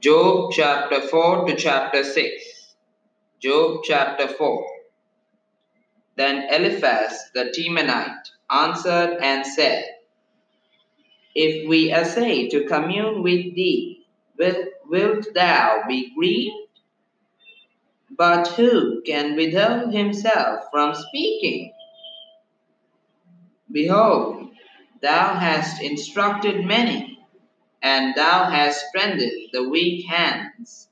Job chapter 4 to chapter 6. Job chapter 4. Then Eliphaz the Temanite answered and said, If we essay to commune with thee, wilt, wilt thou be grieved? But who can withhold himself from speaking? Behold, thou hast instructed many, and thou hast strengthened the weak hands.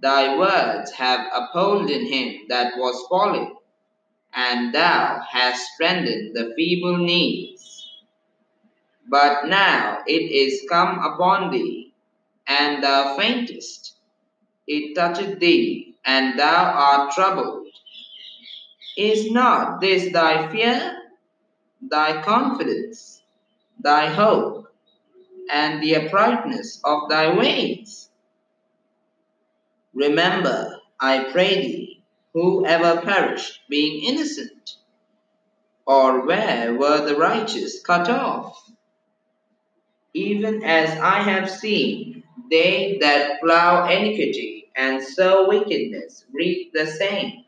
Thy words have upholden him that was fallen, and thou hast strengthened the feeble knees. But now it is come upon thee, and thou faintest. It toucheth thee, and thou art troubled. Is not this thy fear, thy confidence, thy hope, and the uprightness of thy ways? Remember, I pray thee, who ever perished, being innocent? Or where were the righteous cut off? Even as I have seen, they that plough iniquity and sow wickedness reap the same.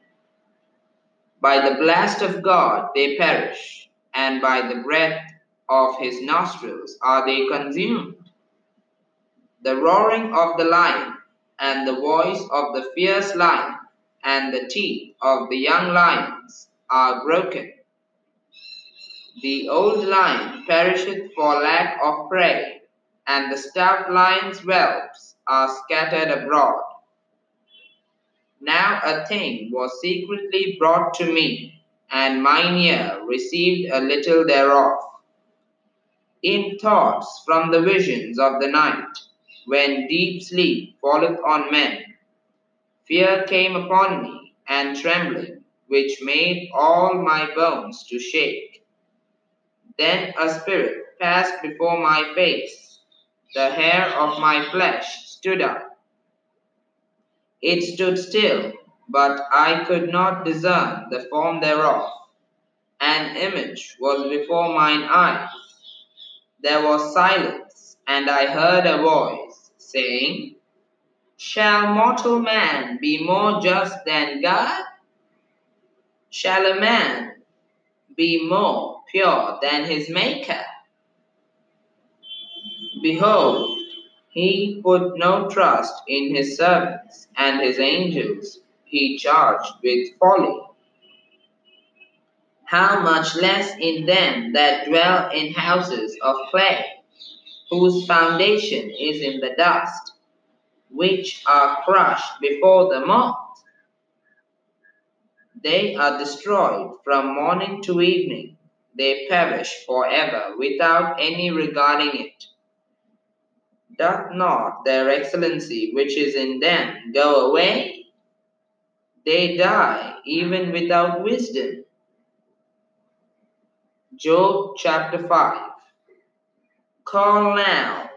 By the blast of God they perish, and by the breath of his nostrils are they consumed. The roaring of the lion, and the voice of the fierce lion, and the teeth of the young lions are broken. The old lion perisheth for lack of prey, and the stout lion's whelps are scattered abroad. Now a thing was secretly brought to me, and mine ear received a little thereof. In thoughts from the visions of the night, when deep sleep falleth on men, fear came upon me, and trembling, which made all my bones to shake. Then a spirit passed before my face, the hair of my flesh stood up it stood still, but I could not discern the form thereof. An image was before mine eyes. There was silence, and I heard a voice saying, Shall mortal man be more just than God? Shall a man be more pure than his Maker? Behold, he put no trust in his servants, and his angels he charged with folly. How much less in them that dwell in houses of clay, whose foundation is in the dust, which are crushed before the moth? They are destroyed from morning to evening, they perish forever without any regarding it. Doth not their excellency which is in them go away? They die even without wisdom. Job chapter 5 Call now,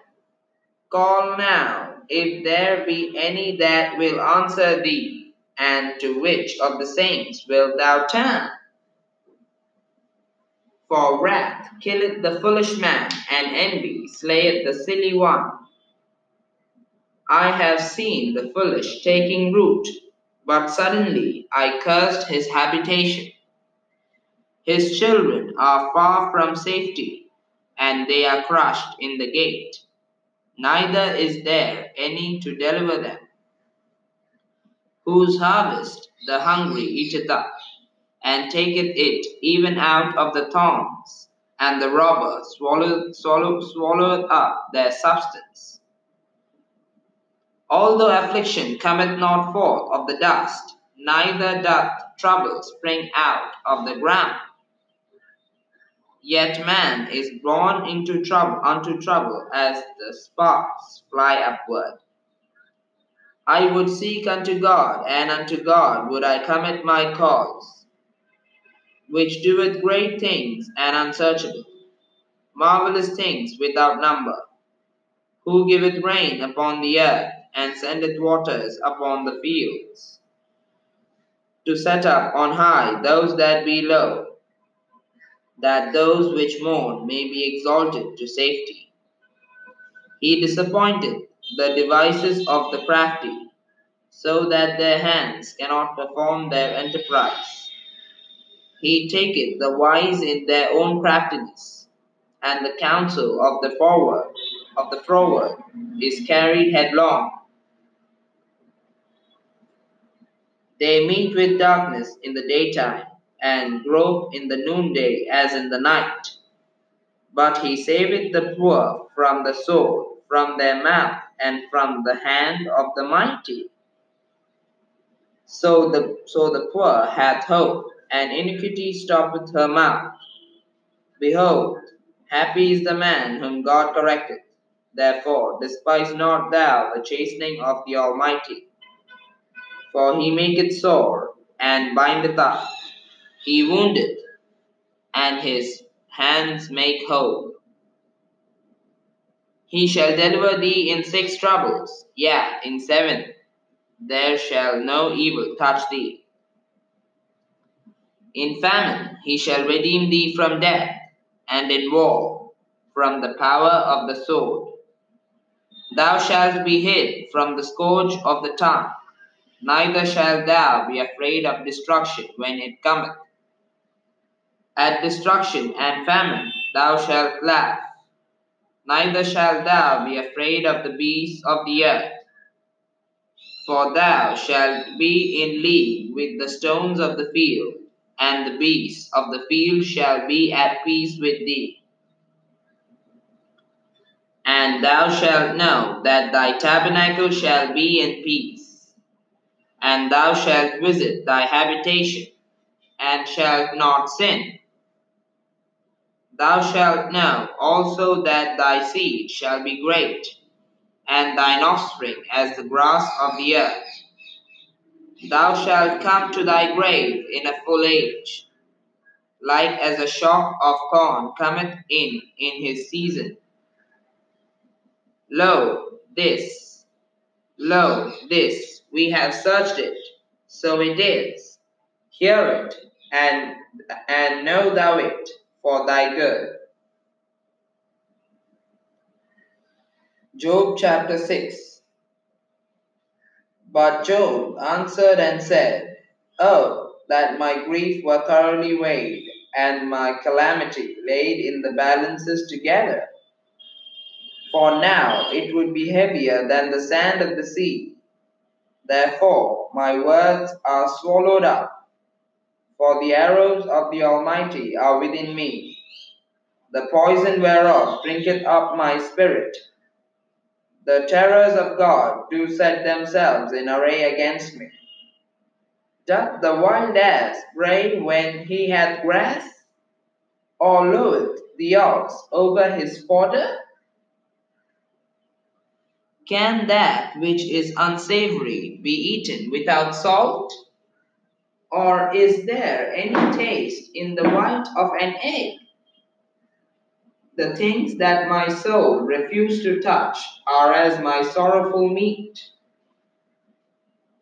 call now, if there be any that will answer thee, and to which of the saints wilt thou turn? For wrath killeth the foolish man, and envy slayeth the silly one. I have seen the foolish taking root, but suddenly I cursed his habitation. His children are far from safety, and they are crushed in the gate. Neither is there any to deliver them. Whose harvest the hungry eateth up, and taketh it even out of the thorns, and the robber swalloweth, swallow, up their substance. Although affliction cometh not forth of the dust, neither doth trouble spring out of the ground. Yet man is born into trouble unto trouble as the sparks fly upward. I would seek unto God, and unto God would I commit my cause, which doeth great things and unsearchable, marvelous things without number, who giveth rain upon the earth and sendeth waters upon the fields, to set up on high those that be low, that those which mourn may be exalted to safety. He disappointed the devices of the crafty, so that their hands cannot perform their enterprise. He taketh the wise in their own craftiness, and the counsel of the forward of the froward is carried headlong. They meet with darkness in the daytime, and grope in the noonday as in the night. But he saveth the poor from the sword, from their mouth, and from the hand of the mighty. So the, so the poor hath hope, and iniquity stoppeth her mouth. Behold, happy is the man whom God correcteth. Therefore, despise not thou the chastening of the Almighty. For he maketh sore, and bindeth up. He wounded, and his hands make whole. He shall deliver thee in six troubles, yea, in seven. There shall no evil touch thee. In famine he shall redeem thee from death, and in war from the power of the sword. Thou shalt be hid from the scourge of the tongue, neither shalt thou be afraid of destruction when it cometh. At destruction and famine thou shalt laugh, neither shalt thou be afraid of the beasts of the earth. For thou shalt be in league with the stones of the field, and the beasts of the field shall be at peace with thee. And thou shalt know that thy tabernacle shall be in peace, and thou shalt visit thy habitation, and shalt not sin. Thou shalt know also that thy seed shall be great, and thine offspring as the grass of the earth. Thou shalt come to thy grave in a full age, like as a shock of corn cometh in in his season Lo, this, lo, this, we have searched it, so it is. Hear it, and, and know thou it for thy good. Job chapter 6 But Job answered and said, Oh, that my grief were thoroughly weighed, and my calamity laid in the balances together for now it would be heavier than the sand of the sea. Therefore my words are swallowed up, for the arrows of the Almighty are within me. The poison whereof drinketh up my spirit. The terrors of God do set themselves in array against me. Doth the wild ass bray when he hath grass? Or loweth the ox over his fodder? Can that which is unsavory be eaten without salt? Or is there any taste in the white of an egg? The things that my soul refused to touch are as my sorrowful meat.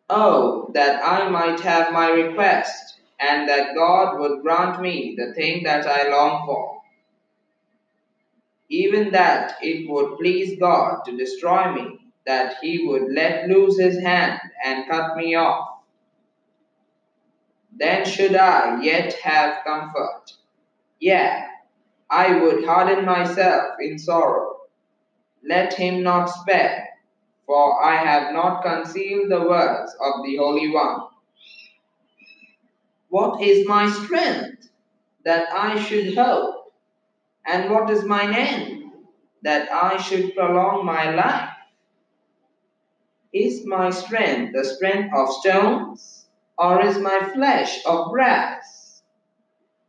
Oh, that I might have my request, and that God would grant me the thing that I long for even that it would please God to destroy me, that he would let loose his hand and cut me off. Then should I yet have comfort. Yea, I would harden myself in sorrow. Let him not spare, for I have not concealed the words of the Holy One. What is my strength that I should hope? And what is mine end? That I should prolong my life. Is my strength the strength of stones, or is my flesh of brass?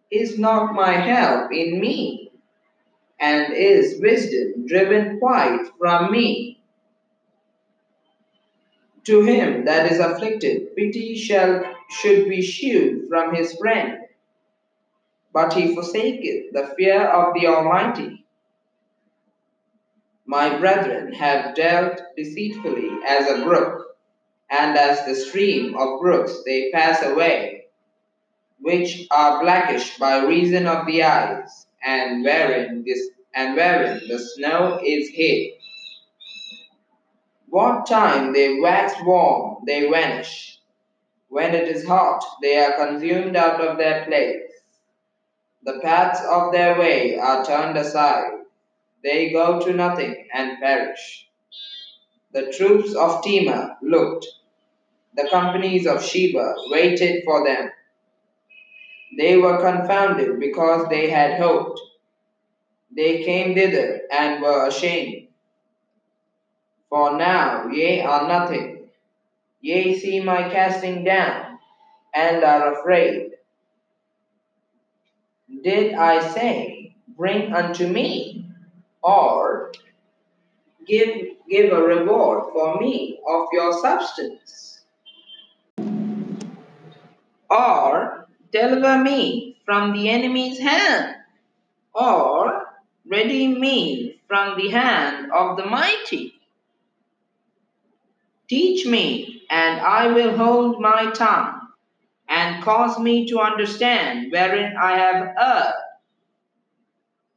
Is not my help in me, and is wisdom driven quite from me? To him that is afflicted, pity shall should be shewed from his friend but he forsaketh the fear of the Almighty. My brethren have dealt deceitfully as a brook, and as the stream of brooks they pass away, which are blackish by reason of the eyes, and wherein this and wherein the snow is hid. What time they wax warm, they vanish. When it is hot, they are consumed out of their place. The paths of their way are turned aside. They go to nothing and perish. The troops of Tema looked. The companies of Sheba waited for them. They were confounded because they had hoped. They came thither and were ashamed. For now ye are nothing. Ye see my casting down, and are afraid. Did I say, Bring unto me, or give, give a reward for me of your substance? Or deliver me from the enemy's hand, or redeem me from the hand of the mighty? Teach me, and I will hold my tongue, and cause me to understand wherein I have erred.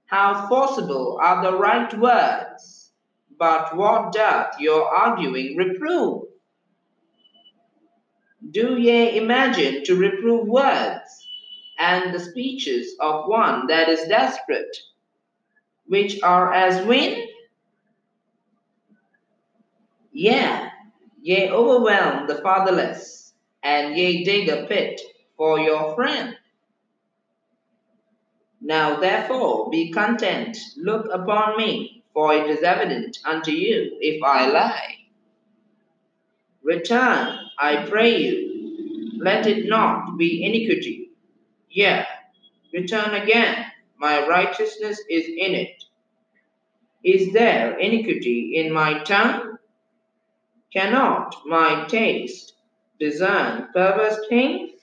How forcible are the right words, but what doth your arguing reprove? Do ye imagine to reprove words, and the speeches of one that is desperate, which are as wind? Yea, ye overwhelm the fatherless, and ye dig a pit for your friend. Now therefore be content, look upon me, for it is evident unto you if I lie. Return, I pray you, let it not be iniquity. Yea, return again, my righteousness is in it. Is there iniquity in my tongue? Cannot my taste discern perverse things?